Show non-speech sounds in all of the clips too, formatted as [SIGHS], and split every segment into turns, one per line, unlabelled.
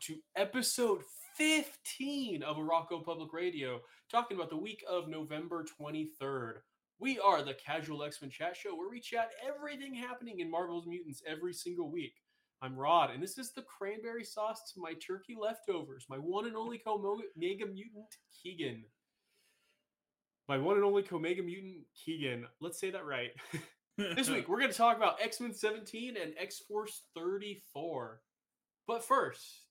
to episode 15 of Arakko Public Radio, talking about the week of November 23rd. We are the Casual X Men Chat Show where we chat everything happening in Marvel's Mutants every single week. I'm Rod, and this is the cranberry sauce to my turkey leftovers, my one and only co-mega Mutant Keegan. My one and only co-mega Mutant Keegan. Let's say that right. [LAUGHS] this week, we're going to talk about X Men 17 and X Force 34. But first,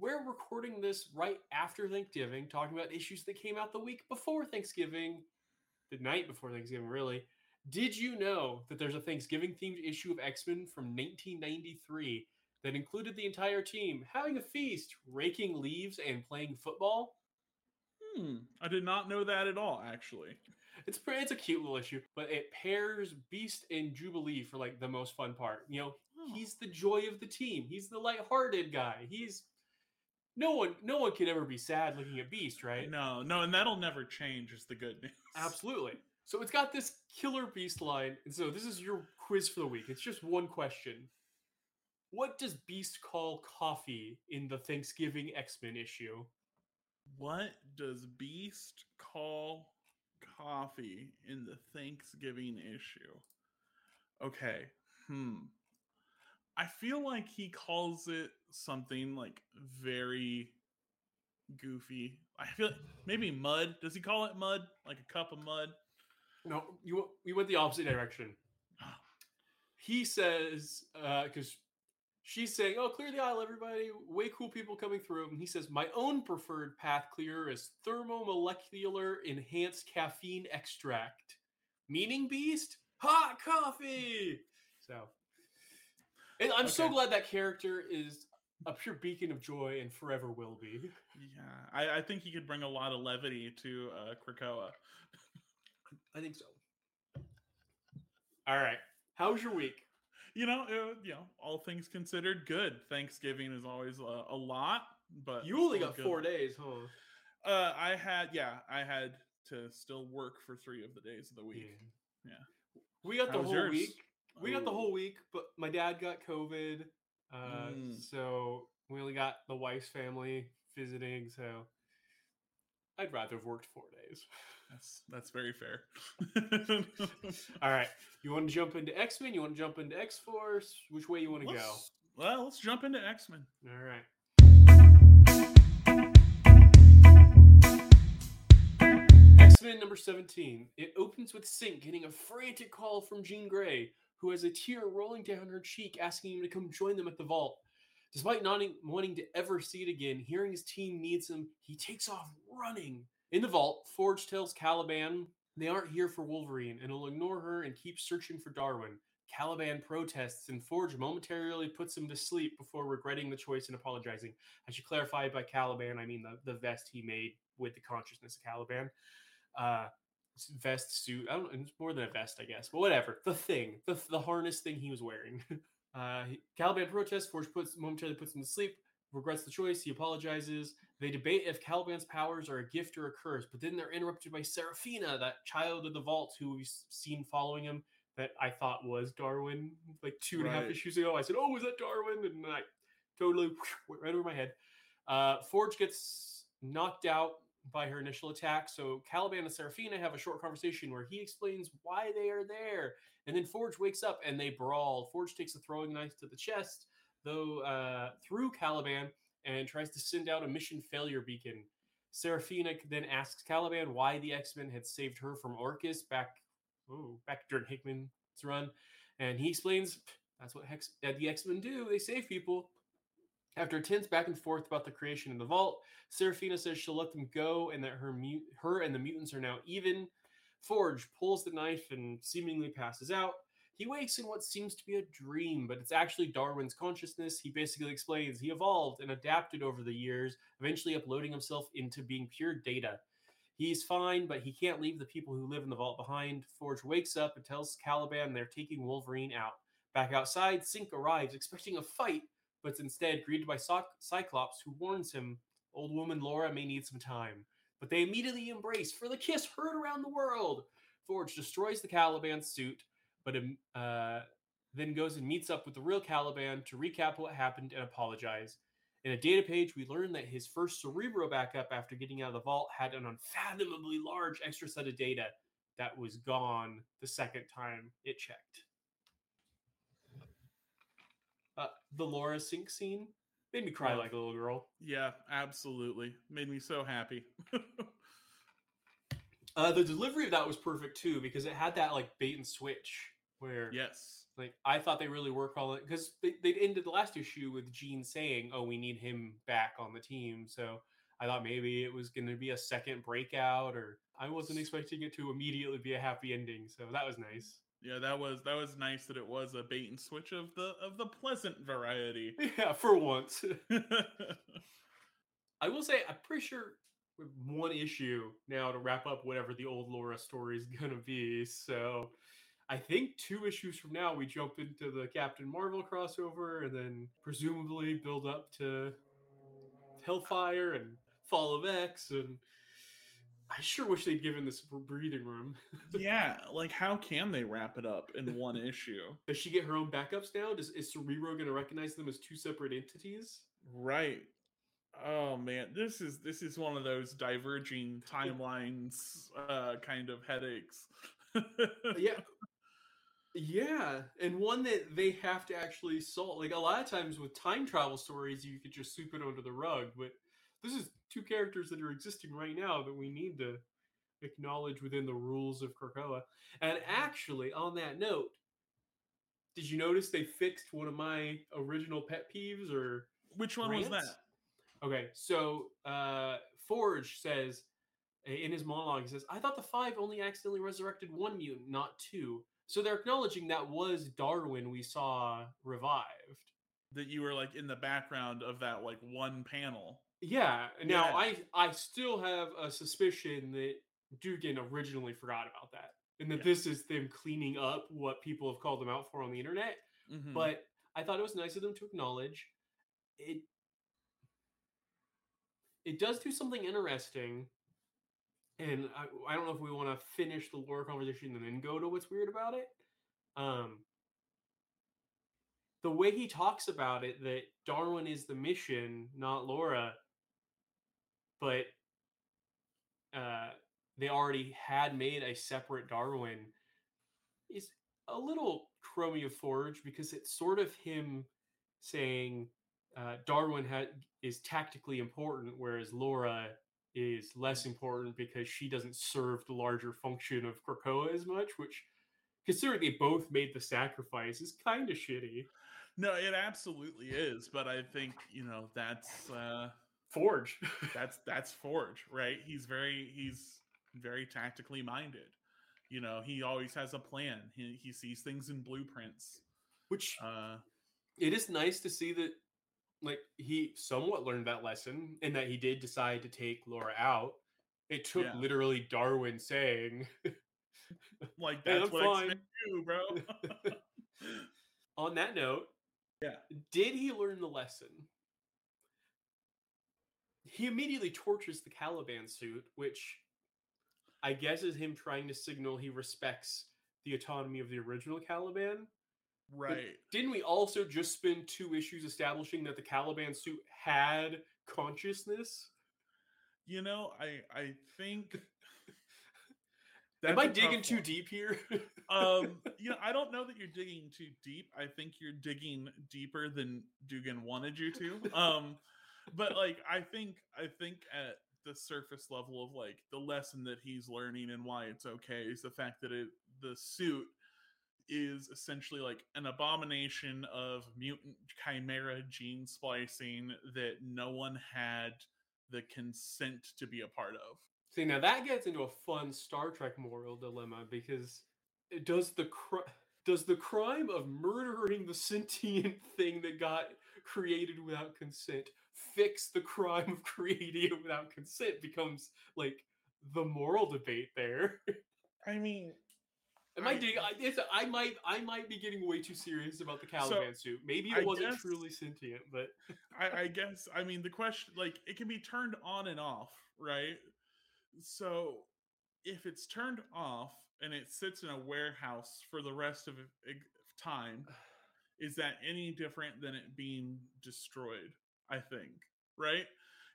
we're recording this right after Thanksgiving, talking about issues that came out the week before Thanksgiving, the night before Thanksgiving, really. Did you know that there's a Thanksgiving themed issue of X Men from 1993 that included the entire team having a feast, raking leaves, and playing football?
Hmm, I did not know that at all, actually.
It's pretty, it's a cute little issue, but it pairs Beast and Jubilee for like the most fun part. You know,
Oh.
he's the joy of the team. He's the lighthearted guy. He's no one no one can ever be sad looking at Beast, right?
No, no, and that'll never change. Is the good news.
Absolutely. So it's got this killer Beast line, and so this is your quiz for the week. It's just one question. What does Beast call coffee in the Thanksgiving X Men issue?
What does Beast call coffee in the Thanksgiving issue? Okay. Hmm. I feel like he calls it something like very goofy. I feel maybe mud. Does he call it mud? Like a cup of mud?
No, you you went the opposite direction. Ah. He says, uh, because she's saying, "Oh, clear the aisle, everybody! Way cool people coming through." And he says, "My own preferred path clear is thermomolecular enhanced caffeine extract, meaning beast hot coffee." So, and I'm so glad that character is a pure beacon of joy and forever will be. [LAUGHS]
Yeah, I, I think he could bring a lot of levity to uh, Krakoa. [LAUGHS]
I think so. All right, how's your week?
you know, uh, you know, all things considered, good. Thanksgiving is always a, a lot, but
You only got
good.
four days, huh?
Uh, I had, yeah, I had to still work for three of the days of the week. Yeah.
We got the
How was
whole
yours?
week. We got the
Oh.
whole week, but my dad got COVID. Uh,
Mm.
So we only got the wife's family visiting. So I'd rather have worked four days.
That's that's very fair. [LAUGHS]
All right. You want to jump into X Men? You want to jump into X Force? Which way you want to go?
Let's- Well, let's jump into X Men.
All right. X Men number 17. It opens with Synch getting a frantic call from Jean Grey, who has a tear rolling down her cheek asking him to come join them at the vault. Despite not wanting to ever see it again, hearing his team needs him, he takes off running. In the vault, Forge tells Caliban they aren't here for Wolverine and will ignore her and keep searching for Darwin. Caliban protests and Forge momentarily puts him to sleep before regretting the choice and apologizing. I should clarify by Caliban, I mean the, the vest he made with the consciousness of Caliban. Uh, vest suit. I don't know. It's more than a vest, I guess, but whatever. The thing, the, the harness thing he was wearing. [LAUGHS] uh, he- Caliban protests. Forge puts momentarily puts him to sleep. Regrets the choice. He apologizes. They debate if Caliban's powers are a gift or a curse, but then they're interrupted by Serafina, that child of the vault who we've seen following him. That I thought was Darwin like two and a half
Right.
issues ago. I said, "Oh, was that Darwin?" And I totally [LAUGHS] went right over my head. Uh, Forge gets knocked out by her initial attack. So Caliban and Serafina have a short conversation where he explains why they are there. And then Forge wakes up and they brawl. Forge takes a throwing knife to the chest, though uh, through Caliban, and tries to send out a mission failure beacon. Serafina then asks Caliban why the X Men had saved her from Orchis back, oh, back during Hickman's run, and he explains that's what Hex, uh, the X Men do. They save people. After tense back and forth about the creation of the vault, Serafina says she'll let them go and that her mut- her and the mutants are now even. Forge pulls the knife and seemingly passes out. He wakes in what seems to be a dream, but it's actually Darwin's consciousness. He basically explains he evolved and adapted over the years, eventually uploading himself into being pure data. He's fine, but he can't leave the people who live in the vault behind. Forge wakes up and tells Caliban they're taking Wolverine out. Back outside, Synch arrives, expecting a fight, but instead greeted by Cy- Cyclops, who warns him old woman Laura may need some time. But they immediately embrace for the kiss heard around the world. Forge destroys the Caliban suit, but um, uh, then goes and meets up with the real Caliban to recap what happened and apologize. In a data page, we learned that his first Cerebro backup after getting out of the vault had an unfathomably large extra set of data that was gone the second time it checked. Uh, the Laura synch scene made me cry like a little girl.
Yeah, absolutely. Made me so happy. [LAUGHS]
Uh, the delivery of that was perfect too because it had that like bait and switch where
yes.
like I thought they really were calling it because they they ended the last issue with Jean saying, "Oh, we need him back on the team." So I thought maybe it was going to be a second breakout, or I wasn't expecting it to immediately be a happy ending. So that was nice.
Yeah, that was that was nice that it was a bait and switch of the of the pleasant variety. [LAUGHS]
Yeah, for once. [LAUGHS] I will say I'm pretty sure one issue now to wrap up whatever the old Laura story is going to be. So I think two issues from now we jump into the Captain Marvel crossover and then presumably build up to Hellfire and Fall of X and I sure wish they'd given this breathing room. [LAUGHS]
yeah, like how can they wrap it up in one [LAUGHS] issue?
Does she get her own backups now? Does is Cerebro going to recognize them as two separate entities?
Right. Oh man, this is this is one of those diverging [LAUGHS] timelines uh kind of headaches.
yeah yeah and one that they have to actually solve like a lot of times with time travel stories you could just sweep it under the rug but this is two characters that are existing right now that we need to acknowledge within the rules of krakoa and actually on that note did you notice they fixed one of my original pet peeves or
Which one was that?
Okay, so uh, Forge says in his monologue, he says, "I thought the five only accidentally resurrected one mutant, not two. So they're acknowledging that was Darwin we saw revived.
That you were like in the background of that like one panel.
Yeah. Now
Yeah.
I I still have a suspicion that Duggan originally forgot about that, and that
Yeah.
this is them cleaning up what people have called them out for on the internet.
Mhm.
but I thought it was nice of them to acknowledge it. It does do something interesting, and I, I don't know if we want to finish the lore conversation and then go to what's weird about it. Um, the way he talks about it, that Darwin is the mission, not Laura, but uh, they already had made a separate Darwin, is a little of Forge because it's sort of him saying uh, Darwin is tactically important, whereas Laura is less important because she doesn't serve the larger function of Krakoa as much, which, considering they both made the sacrifice, is kind of shitty.
no, it absolutely is. But I think you know that's uh,
Forge. [LAUGHS]
that's that's Forge, right? He's very he's very tactically minded. You know, he always has a plan. He he sees things in blueprints.
which
Uh,
it is nice to see that like he somewhat learned that lesson and that he did decide to take Laura out. It took
Yeah.
literally Darwin saying, [LAUGHS]
like
"Hey,
that's
I'm
what
fine."
X-Men do, bro. [LAUGHS]
On that note,
yeah.
did he learn the lesson? He immediately torches the Caliban suit, which I guess is him trying to signal he respects the autonomy of the original Caliban.
Right.
Didn't we also just spend two issues establishing that the Caliban suit had consciousness?
You know, I I think [LAUGHS]
Am I digging too deep here? [LAUGHS]
um you know i don't know that you're digging too deep i think you're digging deeper than duggan wanted you to um but like i think i think at the surface level of like the lesson that he's learning and why it's okay is the fact that it the suit is essentially like an abomination of mutant chimera gene splicing that no one had the consent to be a part of.
See, now that gets into a fun Star Trek moral dilemma because it does the cr- does the crime of murdering the sentient thing that got created without consent fix the crime of creating it without consent becomes like the moral debate there.
i mean
Am I,
I-
dig- I, it's, I might I might be getting way too serious about the Caliban suit. Maybe it
I
wasn't
guess-
truly sentient, but
I, I guess I mean the question like it can be turned on and off, right? So if it's turned off and it sits in a warehouse for the rest of time, [SIGHS] is that any different than it being destroyed? I think, right?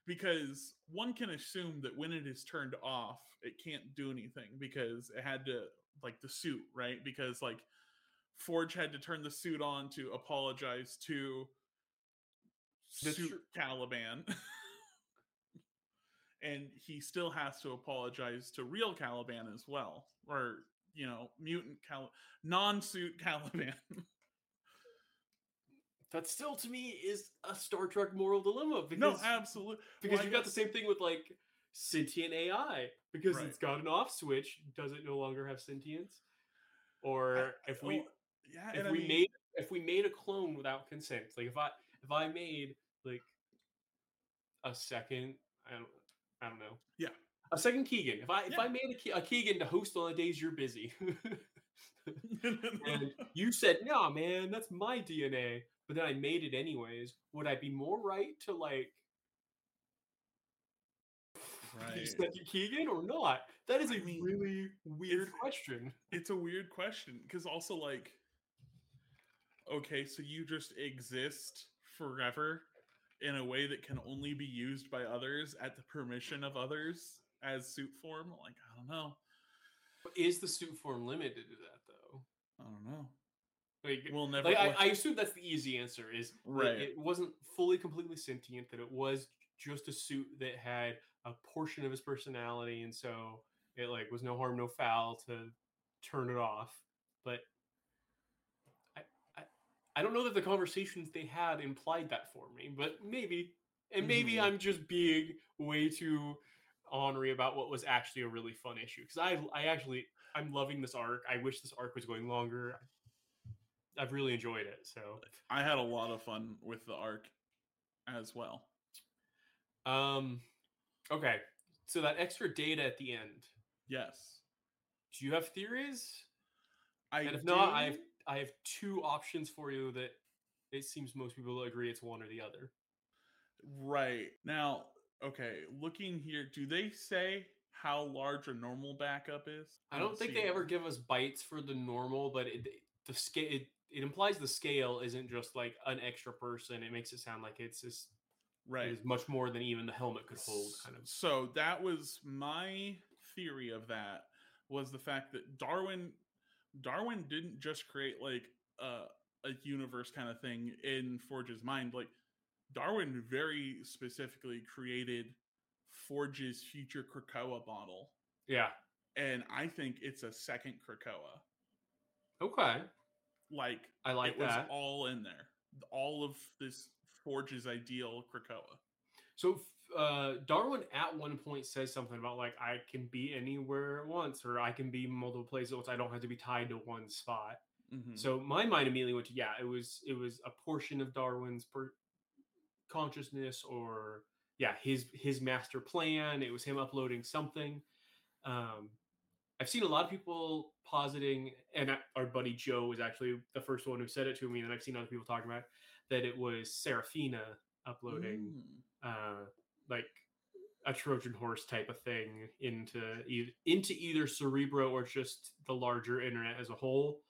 Because one can assume that when it is turned off, it can't do anything because it had to like the suit, right? Because like Forge had to turn the suit on to apologize to
That's
suit. Caliban. [LAUGHS] and he still has to apologize to real Caliban as well. Or, you know, mutant Cal non-suit Caliban. [LAUGHS]
That still to me is a Star Trek moral dilemma because
no, absolutely.
because
Well,
you
I
got the same thing with like sentient AI because
Right.
it's got an off switch, does it no longer have sentience? Or if we
well, yeah,
if
and I
we
mean-
made if we made a clone without consent, like if I if I made like a second, I don't I don't know,
Yeah.
a second Keegan. If I if I made a, Ke- a Keegan to host on the days you're busy, [LAUGHS] and you said, "No, man, that's my DNA," but then I made it anyways, would I be more right to like? be [LAUGHS]
Right.
second Keegan or not? That is a
I mean,
really weird
it's-
question.
it's a weird question because also like okay so you just exist forever in a way that can only be used by others at the permission of others as suit form like i don't know
Is the suit form limited to that though?
i don't know
Like,
we'll never
like I, I assume that's the easy answer is
Right.
it wasn't fully completely sentient that it was just a suit that had a portion of his personality and so it like was no harm no foul to turn it off but i i, I don't know that the conversations they had implied that for me but maybe and maybe
Mhm.
i'm just being way too ornery about what was actually a really fun issue because i i actually i'm loving this arc i wish this arc was going longer I've really enjoyed it. So,
i had a lot of fun with the arc as well
um, okay. So that extra data at the end.
yes
Do you have theories?
i
And if not, I have I have two options for you that it seems most people agree it's one or the other.
right now okay looking here do they say how large a normal backup is
I don't think
see
they ever give us bytes for the normal, but it, the scale it, it implies the scale isn't just like an extra person. It makes it sound like it's just
right
it is much more than even the helmet could hold. Kind of.
So that was my theory of that was the fact that Darwin Darwin didn't just create like a a universe kind of thing in Forge's mind. Like Darwin very specifically created Forge's future Krakoa model.
Yeah.
And I think it's a second Krakoa.
Okay.
Like
I like
it was
that.
all in there. All of this Forge's ideal Krakoa.
So uh, Darwin at one point says something about like I can be anywhere at once, or I can be multiple places at once. I don't have to be tied to one spot.
Mhm.
So my mind immediately went to yeah, it was it was a portion of Darwin's per- consciousness, or yeah, his his master plan. It was him uploading something. Um, I've seen a lot of people positing, and our buddy Joe was actually the first one who said it to me, and I've seen other people talking about it, that it was Serafina uploading
Mm.
uh, like a Trojan horse type of thing into e- into either Cerebro or just the larger internet as a whole.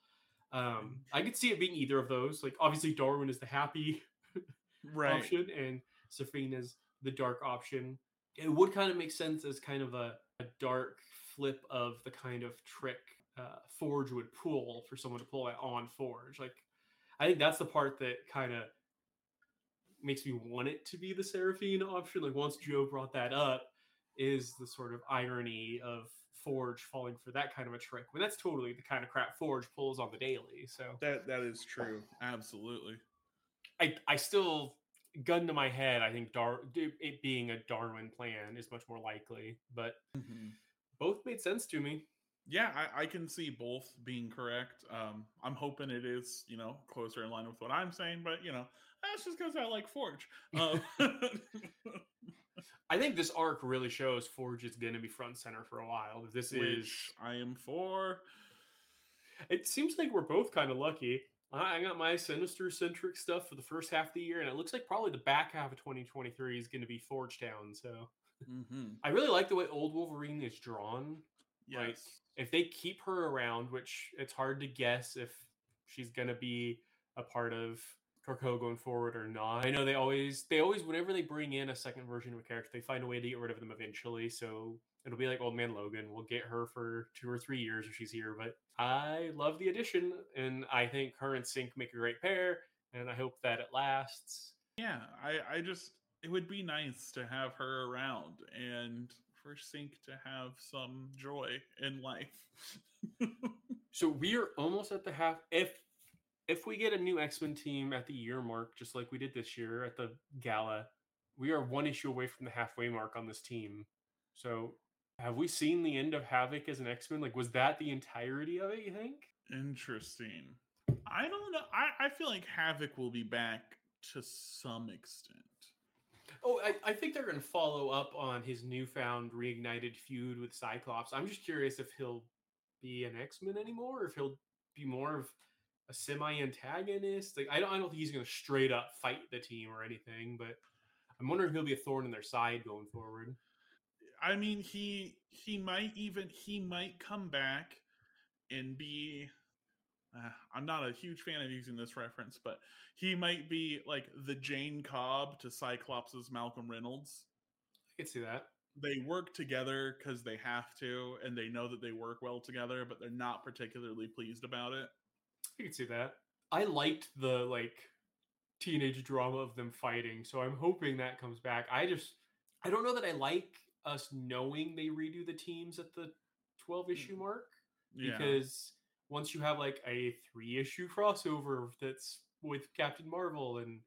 Um, I could see it being either of those. Like obviously Darwin is the happy [LAUGHS]
right.
option and Safina's the dark option. It would kind of make sense as kind of a, a dark flip of the kind of trick uh, Forge would pull for someone to pull it on Forge. Like I think that's the part that kind of makes me want it to be the Serafina option. Like once Joe brought that up, is the sort of irony of Forge falling for that kind of a trick. When that's totally the kind of crap Forge pulls on the daily. So
That that is true. Absolutely.
I I still gun to my head. I think Dar it being a Darwin plan is much more likely, but both made sense to me.
Yeah, I, I can see both being correct. Um, I'm hoping it is, you know, closer in line with what I'm saying, but you know, that's just because I like Forge. Um, [LAUGHS]
I think this arc really shows Forge is going to be front center for a while. This is.
I am for.
It seems like we're both kind of lucky. I got my sinister centric stuff for the first half of the year, and it looks like probably the back half of 2023 is going to be Forge Town. So
Mm-hmm.
I really like the way Old Wolverine is drawn.
Yes.
Like, if they keep her around, which it's hard to guess if she's going to be a part of Krakoa going forward or not. I know they always they always whenever they bring in a second version of a character, they find a way to get rid of them eventually. So it'll be like Old Man Logan. We'll get her for two or three years if she's here. But I love the addition, and I think her and Synch make a great pair, and I hope that it lasts.
Yeah, I, I just it would be nice to have her around and for Synch to have some joy in life. [LAUGHS]
So we are almost at the half. If if we get a new X Men team at the year mark, just like we did this year at the gala, we are one issue away from the halfway mark on this team. So have we seen the end of Havoc as an X Men? Like, was that the entirety of it? You think?
Interesting. I don't know. I, I feel like Havoc will be back to some extent.
Oh, I, I think they're going to follow up on his newfound reignited feud with Cyclops. I'm just curious if he'll be an X Men anymore, or if he'll be more of a semi antagonist. Like, I don't, I don't think he's going to straight up fight the team or anything, but I'm wondering if he'll be a thorn in their side going forward.
I mean, he he might even he might come back and be. Uh, I'm not a huge fan of using this reference, but he might be like the Jayne Cobb to Cyclops's Malcolm Reynolds.
I can see that.
They work together because they have to, and they know that they work well together, but they're not particularly pleased about it.
I can see that. I liked the like teenage drama of them fighting, so I'm hoping that comes back. I just I don't know that I like us knowing they redo the teams at the 12 issue mark
Yeah.
Once you have like a three issue crossover that's with Captain Marvel and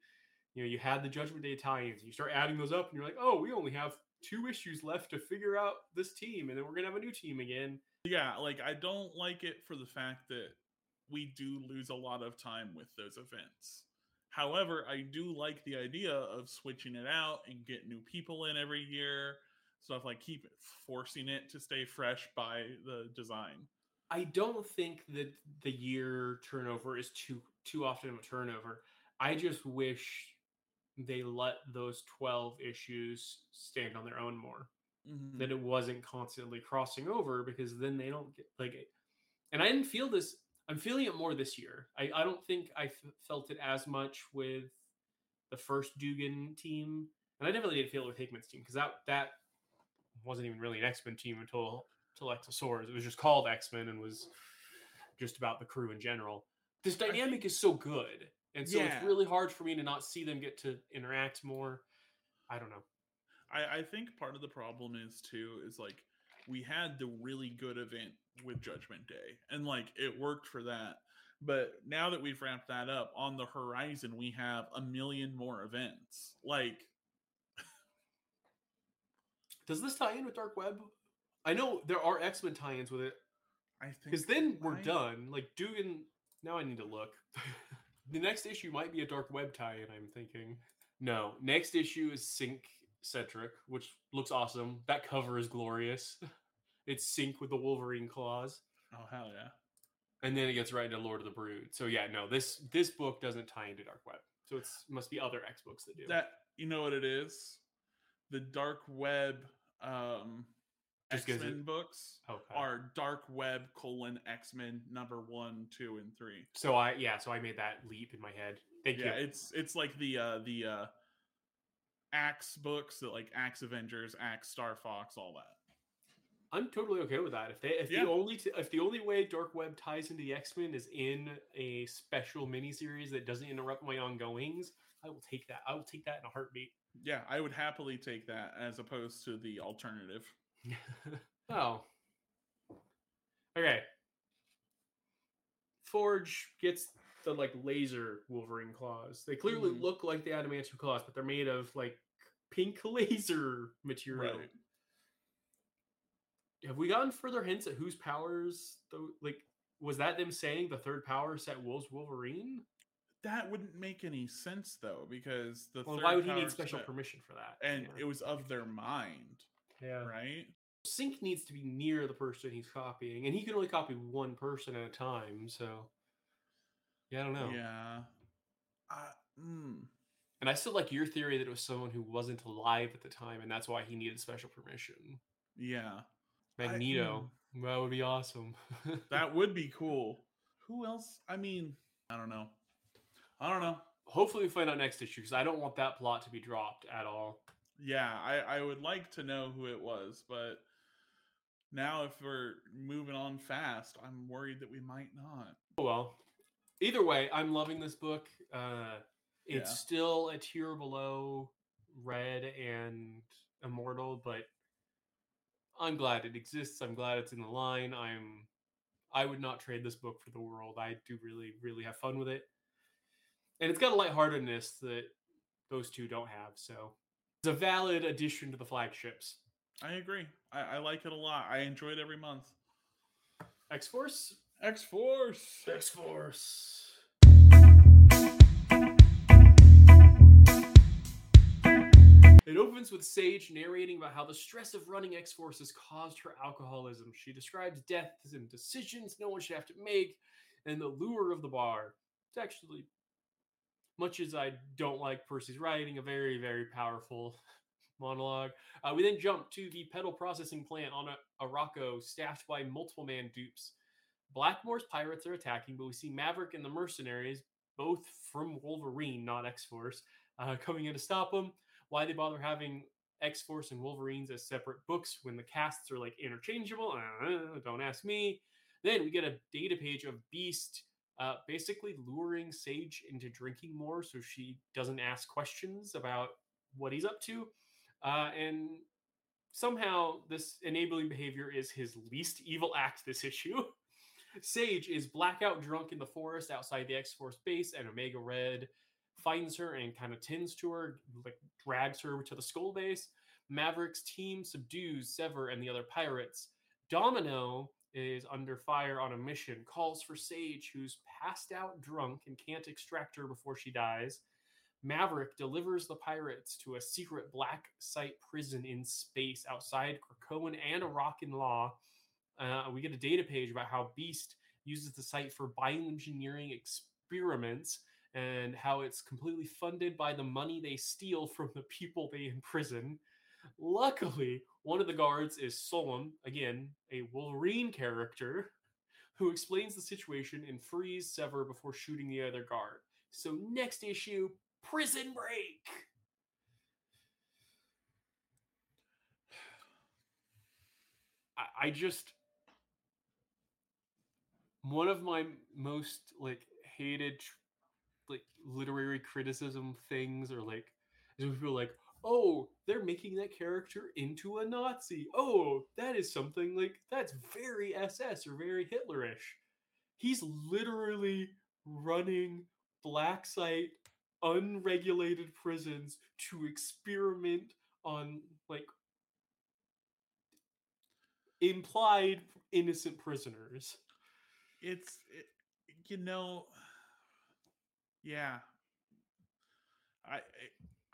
you know you had the Judgment Day tie-ins, you start adding those up and you're like, oh, we only have two issues left to figure out this team, and then we're gonna have a new team again.
yeah, like I don't like it for the fact that we do lose a lot of time with those events. However, I do like the idea of switching it out and get new people in every year. Stuff like keep forcing it to stay fresh by the design.
I don't think that the year turnover is too too often of a turnover. I just wish they let those 12 issues stand on their own more.
Mhm.
That it wasn't constantly crossing over because then they don't get like it. And I didn't feel this. I'm feeling it more this year. I, I don't think I f- felt it as much with the first Duggan team, and I definitely didn't feel it with Hickman's team because that that wasn't even really an X Men team until until Exosaurus. It was just called X Men and was just about the crew in general. This
think-
dynamic is so good, and so
Yeah.
it's really hard for me to not see them get to interact more. I don't know.
I, I think part of the problem is too is like we had the really good event with Judgment Day, and like it worked for that. But now that we've wrapped that up, on the horizon we have a million more events. Like [LAUGHS]
Does this tie in with Dark Web? I know there are X Men tie-ins with it
I think
because then we're
I-
done. Like Duggan. Now I need to look. [LAUGHS] the next issue might be a Dark Web tie-in. I'm thinking. No, next issue is Synch Centric, which looks awesome. That cover is glorious. [LAUGHS] It's Synch with the Wolverine claws,
Oh hell yeah!
and then it gets right into Lord of the Brood. So yeah, no this this book doesn't tie into Dark Web. So it must be other X books that do.
That you know what it is? The dark web um X Men books
okay.
are dark web colon X Men number one, two, and three.
So I yeah, so I made that leap in my head. Thank you.
yeah,
you.
it's it's like the uh the uh Axe books that like Axe Avengers, Axe Star Fox, all that.
I'm totally okay with that. If they if
Yeah.
the only t- if the only way Dark Web ties into the X Men is in a special miniseries that doesn't interrupt my ongoings, I will take that. I will take that in a heartbeat.
Yeah, I would happily take that as opposed to the alternative. [LAUGHS]
oh, okay. Forge gets the like laser Wolverine claws. They clearly
Mhm.
look like the adamantium claws, but they're made of like pink [LAUGHS] laser material.
Right.
Have we gotten further hints at whose powers though? Like, was that them saying the third power set was Wolverine?
That wouldn't make any sense though, because the
Well, why would he need special
set-
permission for that?
And
yeah.
it was of their mind,
yeah.
right?
Synch needs to be near the person he's copying, and he can only copy one person at a time. So, yeah, I don't know.
Yeah. Uh, mm,
And I still like your theory that it was someone who wasn't alive at the time, and that's why he needed special permission.
yeah. I-
Magneto, that would be awesome. [LAUGHS]
That would be cool. Who else? I mean, I don't know. I don't know.
hopefully we find out next issue because I don't want that plot to be dropped at all.
Yeah, I, I would like to know who it was, but now if we're moving on fast, I'm worried that we might not.
Oh well. Either way, I'm loving this book. Uh it's
Yeah.
still a tier below Red and Immortal, but I'm glad it exists. I'm glad it's in the line. I'm I would not trade this book for the world. I do really, really have fun with it. And it's got a lightheartedness that those two don't have. So a valid addition to the flagships.
I agree. I, I like it a lot. I enjoy it every month.
X Force?
X Force.
X Force. It opens with Sage narrating about how the stress of running X Force has caused her alcoholism. She describes deaths and decisions no one should have to make, and the lure of the bar. It's actually, much as I don't like Percy's writing, a very, very powerful [LAUGHS] monologue. Uh, we then jump to the pedal processing plant on a Arakko, staffed by multiple man dupes. Blackmore's pirates are attacking, but we see Maverick and the mercenaries, both from Wolverine, not X Force, uh, [LAUGHS] coming in to stop them. Why they bother having X Force and Wolverines as separate books when the casts are like interchangeable? Uh, don't ask me. Then we get a data page of Beast uh, basically luring Sage into drinking more so she doesn't ask questions about what he's up to. Uh, and somehow this enabling behavior is his least evil act this [LAUGHS] issue. Sage is blackout drunk in the forest outside the X Force base, and Omega Red finds her and kind of tends to her, like drags her to the skull base. Maverick's team subdues Sevyr and the other pirates. Domino is under fire on a mission, calls for Sage, who's passed out drunk and can't extract her before she dies. Maverick delivers the pirates to a secret black site prison in space outside Krakoan and Arakan law. Uh, we get a data page about how Beast uses the site for bioengineering experiments and how it's completely funded by the money they steal from the people they imprison. Luckily, one of the guards is Solem, again, a Wolverine character, who explains the situation and frees Sevyr before shooting the other guard. So, next issue Prison Break! I, just. One of my most like hated like literary criticism things or like is people like oh they're making that character into a nazi. Oh that is something like that's very ss or very hitlerish. He's literally running black site unregulated prisons to experiment on like implied innocent prisoners.
It's it, you know yeah. I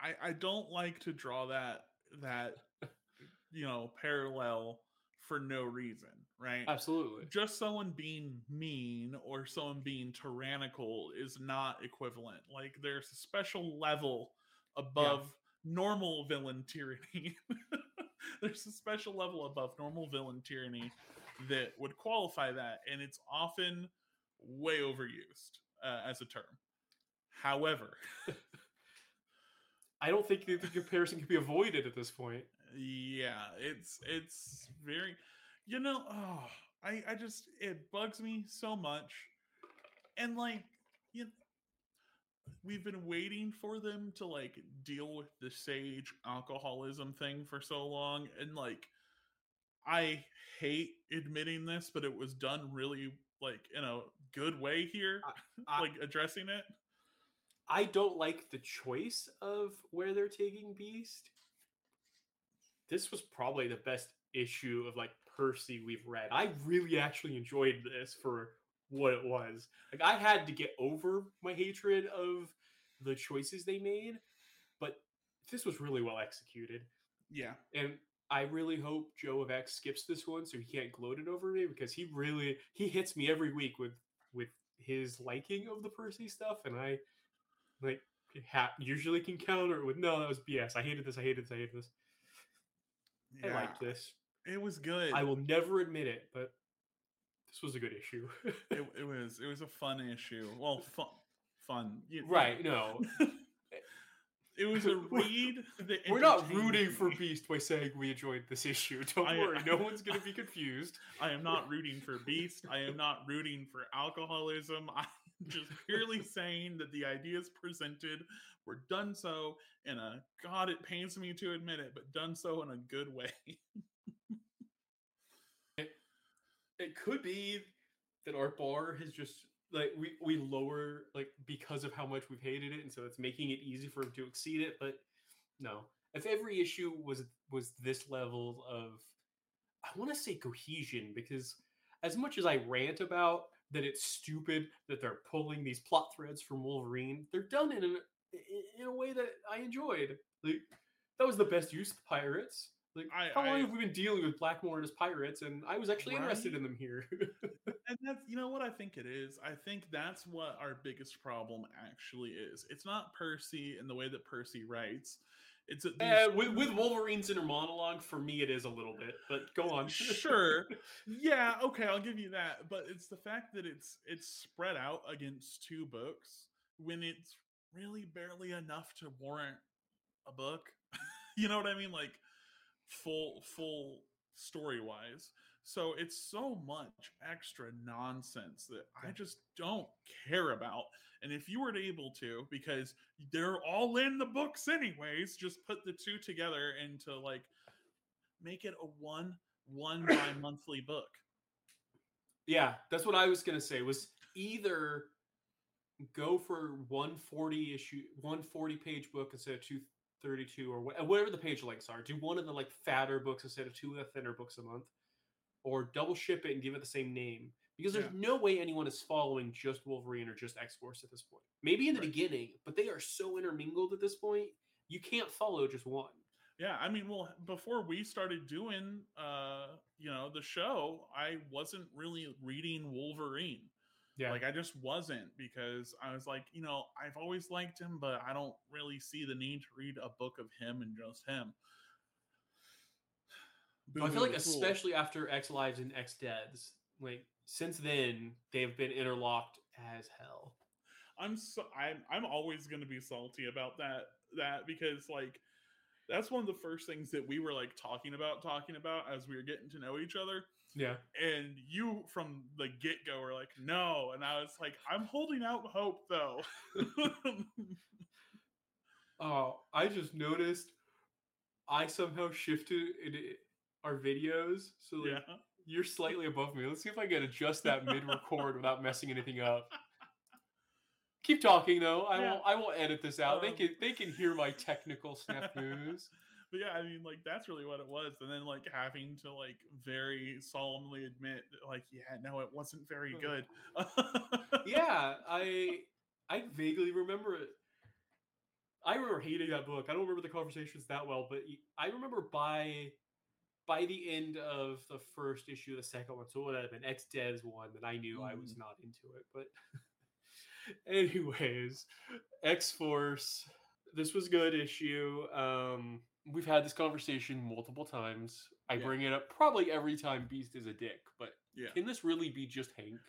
I I don't like to draw that that [LAUGHS] you know parallel for no reason, right?
absolutely
Just someone being mean or someone being tyrannical is not equivalent. Like there's a special level above normal villain tyranny. [LAUGHS] there's a special level above normal villain tyranny that would qualify that, and it's often way overused uh, as a term. However, [LAUGHS]
i don't think the comparison can be avoided at this point.
Yeah, it's it's very, you know, oh, I I just it bugs me so much, and like you, know, we've been waiting for them to like deal with the sage alcoholism thing for so long, and like I hate admitting this, but it was done really like in a good way here,
I- [LAUGHS]
like addressing it.
I don't like the choice of where they're taking Beast. This was probably the best issue of like Percy we've read. I really actually enjoyed this for what it was. Like I had to get over my hatred of the choices they made, but this was really well executed.
Yeah,
And I really hope Joe of X skips this one so he can't gloat it over me because he really he hits me every week with with his liking of the Percy stuff, and I like ha- usually can counter it with no, that was BS. I hated this. I hated this. I hated this. I liked this.
it was good.
I will never admit it, but this was a good issue.
it, [LAUGHS] it was it was a fun issue. Well, fun fun. You-
Right? No, [LAUGHS]
It was a [LAUGHS] read
we're not rooting for. Beast by saying we enjoyed this issue. Don't
I-
worry, no one's gonna be confused.
I am not rooting for Beast. I am not rooting for alcoholism. I'm [LAUGHS] just purely saying that the ideas presented were done so in a God, it pains me to admit it, but done so in a good way.
It it could be that our bar has just like we we lower like because of how much we've hated it, and so it's making it easy for him to exceed it. But no, if every issue was was this level of, I want to say cohesion, because as much as I rant about that it's stupid that they're pulling these plot threads from Wolverine, they're done in a in- in a way that I enjoyed. Like that was the best use of pirates. Like
I-
how long have we been dealing with Blackmore and his pirates? And I was actually interested in them here. [LAUGHS]
and that's you know what I think it is. I think that's what our biggest problem actually is. It's not Percy and the way that Percy writes. It's these
Uh, with, with Wolverine's inner monologue, for me, it is a little bit. But go on.
sure. [LAUGHS] Yeah okay i'll give you that but it's the fact that it's it's spread out against two books when it's really barely enough to warrant a book. [LAUGHS] You know what i mean? Like full full story wise so it's so much extra nonsense that i just don't care about and if you were able to because they're all in the books anyways just put the two together into like make it a one one [COUGHS] by monthly book
Yeah, that's what I was gonna say. Was either go for 140 issue, 140 page book instead of 232, or whatever the page lengths are. Do one of the like fatter books instead of two of the thinner books a month, or double ship it and give it the same name. Because there's no way anyone is following just Wolverine or just X Force at this point. Maybe in the
Right.
beginning, but they are so intermingled at this point. You can't follow just one.
yeah i mean well before we started doing uh you know the show i wasn't really reading wolverine
Yeah,
like i just wasn't because i was like you know i've always liked him but i don't really see the need to read a book of him and just him
I feel like
Boo-hoo,
especially after X Lives and X Deaths, like since then they've been interlocked as hell.
I'm so I'm I'm always gonna be salty about that that because like that's one of the first things that we were like talking about talking about as we were getting to know each other
Yeah.
and you from the get-go were like no and i was like i'm holding out hope though [LAUGHS]
Oh, I just noticed I somehow shifted in our videos, so like
yeah
you're slightly above me. Let's see if I can adjust that mid-record [LAUGHS] without messing anything up. Keep talking though. I
Yeah.
won't. I won't edit this out. they
Um,
can. They can hear my [LAUGHS] technical snafus.
but yeah i mean like that's really what it was and then like having to like very solemnly admit that, like yeah no it wasn't very
Uh,
good
yeah, I [LAUGHS] I vaguely remember it. I remember hating that book. I don't remember the conversations that well, but I remember by by the end of the first issue, the second one, so it would have been X Devs one that I knew I was not into it. But [LAUGHS] anyways, X Force. This was a good issue. Um, we've had this conversation multiple times. I
Yeah.
bring it up probably every time Beast is a dick, but
yeah
can this really be just Hank?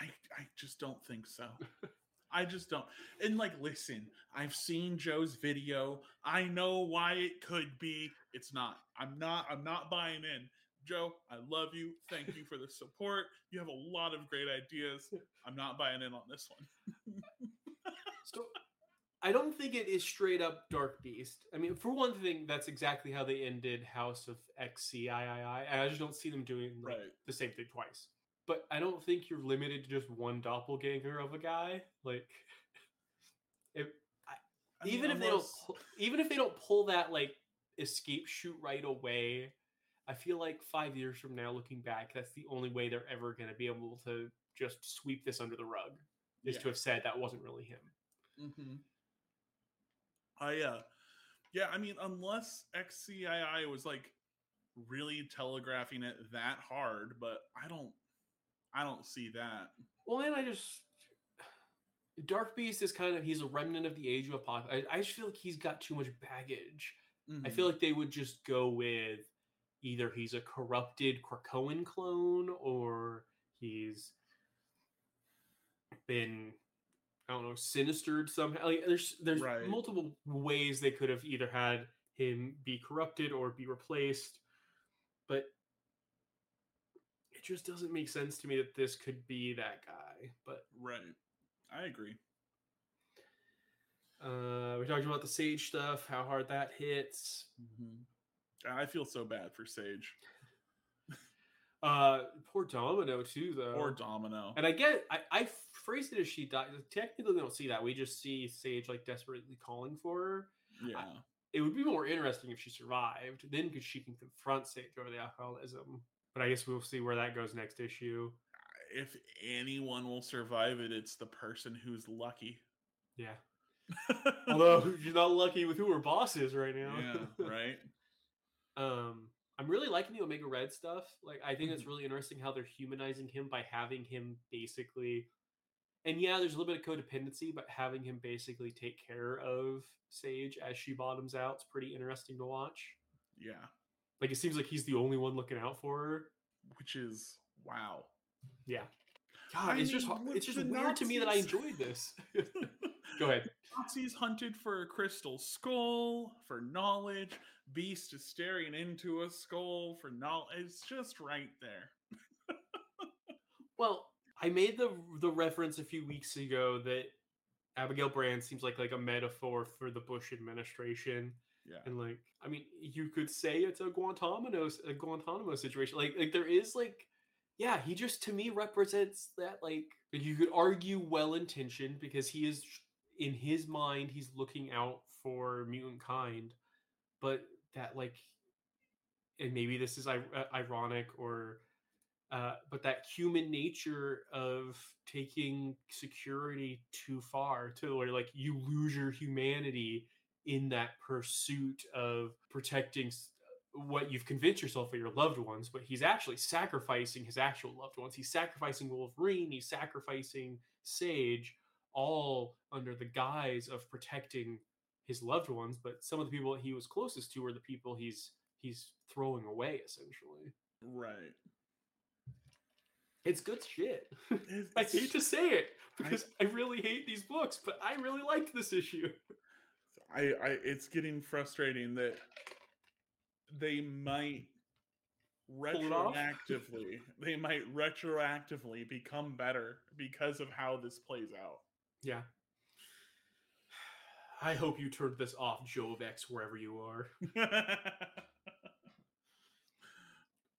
I I just don't think so. [LAUGHS] I just don't. And like, listen, I've seen Joe's video. I know why it could be. It's not. I'm not. I'm not buying in. Joe, I love you. Thank you for the support. You have a lot of great ideas. I'm not buying in on this one.
So I don't think it is straight up Dark Beast. I mean, for one thing, that's exactly how they ended House of XCIII. I just don't see them doing like,
Right.
the same thing twice. But I don't think you're limited to just one doppelganger of a guy. Like, if,
I mean,
even if they don't, even if they don't pull that like escape shoot right away, I feel like five years from now, looking back, that's the only way they're ever going to be able to just sweep this under the rug. Is
Yeah.
to have said that wasn't really him.
Mm-hmm. I uh yeah, I mean, unless XCII was like really telegraphing it that hard, but I don't I don't see that.
Well, and I just Dark Beast is kind of he's a remnant of the age of apocalypse. I, I just feel like he's got too much baggage. I
Mhm.
feel like they would just go with either he's a corrupted Krakoan clone or he's been I don't know, sinistered somehow. Like there's there's
Right.
multiple ways they could have either had him be corrupted or be replaced, but just doesn't make sense to me that this could be that guy. But
Right. I agree.
uh we talked about the Sage stuff, how hard that hits.
Mm-hmm. I feel so bad for Sage [LAUGHS]
Uh poor Domino too though.
Poor Domino.
And I get, I, I phrased it as she died. Technically, we don't see that. We just see Sage like desperately calling for her.
yeah.
It would be more interesting if she survived. Then, because she can confront Sage over the alcoholism. But I guess we'll see where that goes next issue.
If anyone will survive it, it's the person who's lucky.
Yeah. [LAUGHS] Although you're not lucky with who her boss is right now.
yeah, [LAUGHS] right.
um, I'm really liking the Omega Red stuff. Like, I think it's really interesting how they're humanizing him by having him basically. And yeah, there's a little bit of codependency, but having him basically take care of Sage as she bottoms out is pretty interesting to watch.
Yeah,
Like, it seems like he's the only one looking out for her.
which is wow.
Yeah. God,
I
it's just
mean,
har-
with
it's just
the
weird to me that I enjoyed this. [LAUGHS] Go ahead.
Nazis hunted for a crystal skull for knowledge. Beast is staring into a skull for knowledge. It's just right there. [LAUGHS]
Well, I made the the reference a few weeks ago that Abigail Brand seems like like a metaphor for the Bush administration,
Yeah.
and like I mean, you could say it's a Guantanamo a Guantanamo situation. Like like there is like, yeah, he just to me represents that like you could argue well intentioned because he is in his mind he's looking out for mutant kind, but that like, and maybe this is uh, ironic or uh, but that human nature of taking security too far to where like you lose your humanity in that pursuit of protecting what you've convinced yourself are your loved ones but he's actually sacrificing his actual loved ones he's sacrificing wolverine he's sacrificing sage all under the guise of protecting his loved ones but some of the people he was closest to are the people he's he's throwing away essentially
Right.
It's good shit. [LAUGHS]
It's-
I hate to say it because I, really hate these books, but I really liked this issue.
I, I it's getting frustrating that they might retroactively they might retroactively become better because of how this plays out.
Yeah. I hope you turned this off, Jovex, wherever you are. [LAUGHS]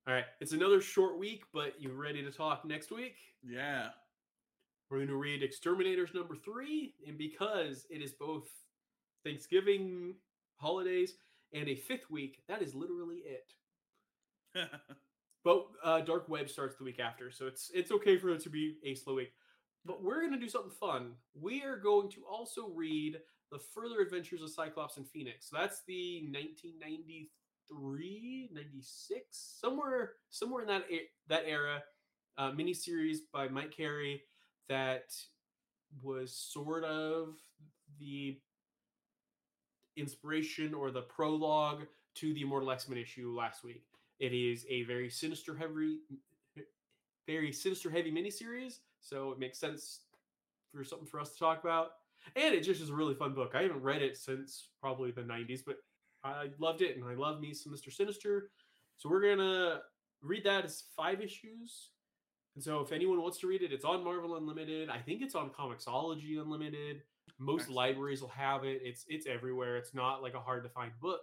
All right, it's another short week, but you ready to talk next week?
yeah.
We're going to read X-Terminators number three, and because it is both Thanksgiving holidays and a fifth week, that is literally it. [LAUGHS] But uh, Dark Web starts the week after, so it's it's okay for it to be a slow week. But we're going to do something fun. We are going to also read the Further Adventures of Cyclops and Phoenix. So that's the 1993, 96, somewhere somewhere in that that era uh, miniseries by Mike Carey that was sort of the inspiration or the prologue to the Immortal X-Men issue last week. It is a very sinister heavy very sinister heavy miniseries, so it makes sense for something for us to talk about. And it just is a really fun book. I haven't read it since probably the 90s, but I loved it and I love me some Mr. Sinister. So we're gonna read that as five issues. And so if anyone wants to read it, it's on Marvel Unlimited. I think it's on Comixology Unlimited. Most
Excellent.
libraries will have it. It's it's everywhere. It's not like a hard to find book.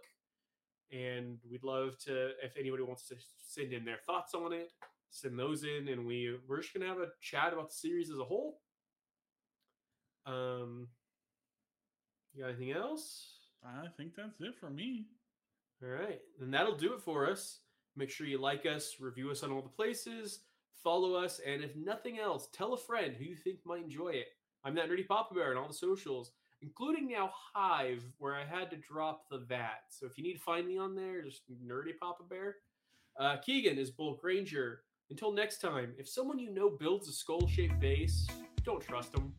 And we'd love to if anybody wants to send in their thoughts on it, send those in and we we're just gonna have a chat about the series as a whole. Um you got anything else?
I think that's it for me.
All right, then that'll do it for us. Make sure you like us, review us on all the places, follow us, and if nothing else, tell a friend who you think might enjoy it. I'm that nerdy Papa Bear on all the socials, including now Hive, where I had to drop the VAT. So if you need to find me on there, just nerdy Papa Bear. Uh, Keegan is Bulk Ranger. Until next time, if someone you know builds a skull shaped base, don't trust them.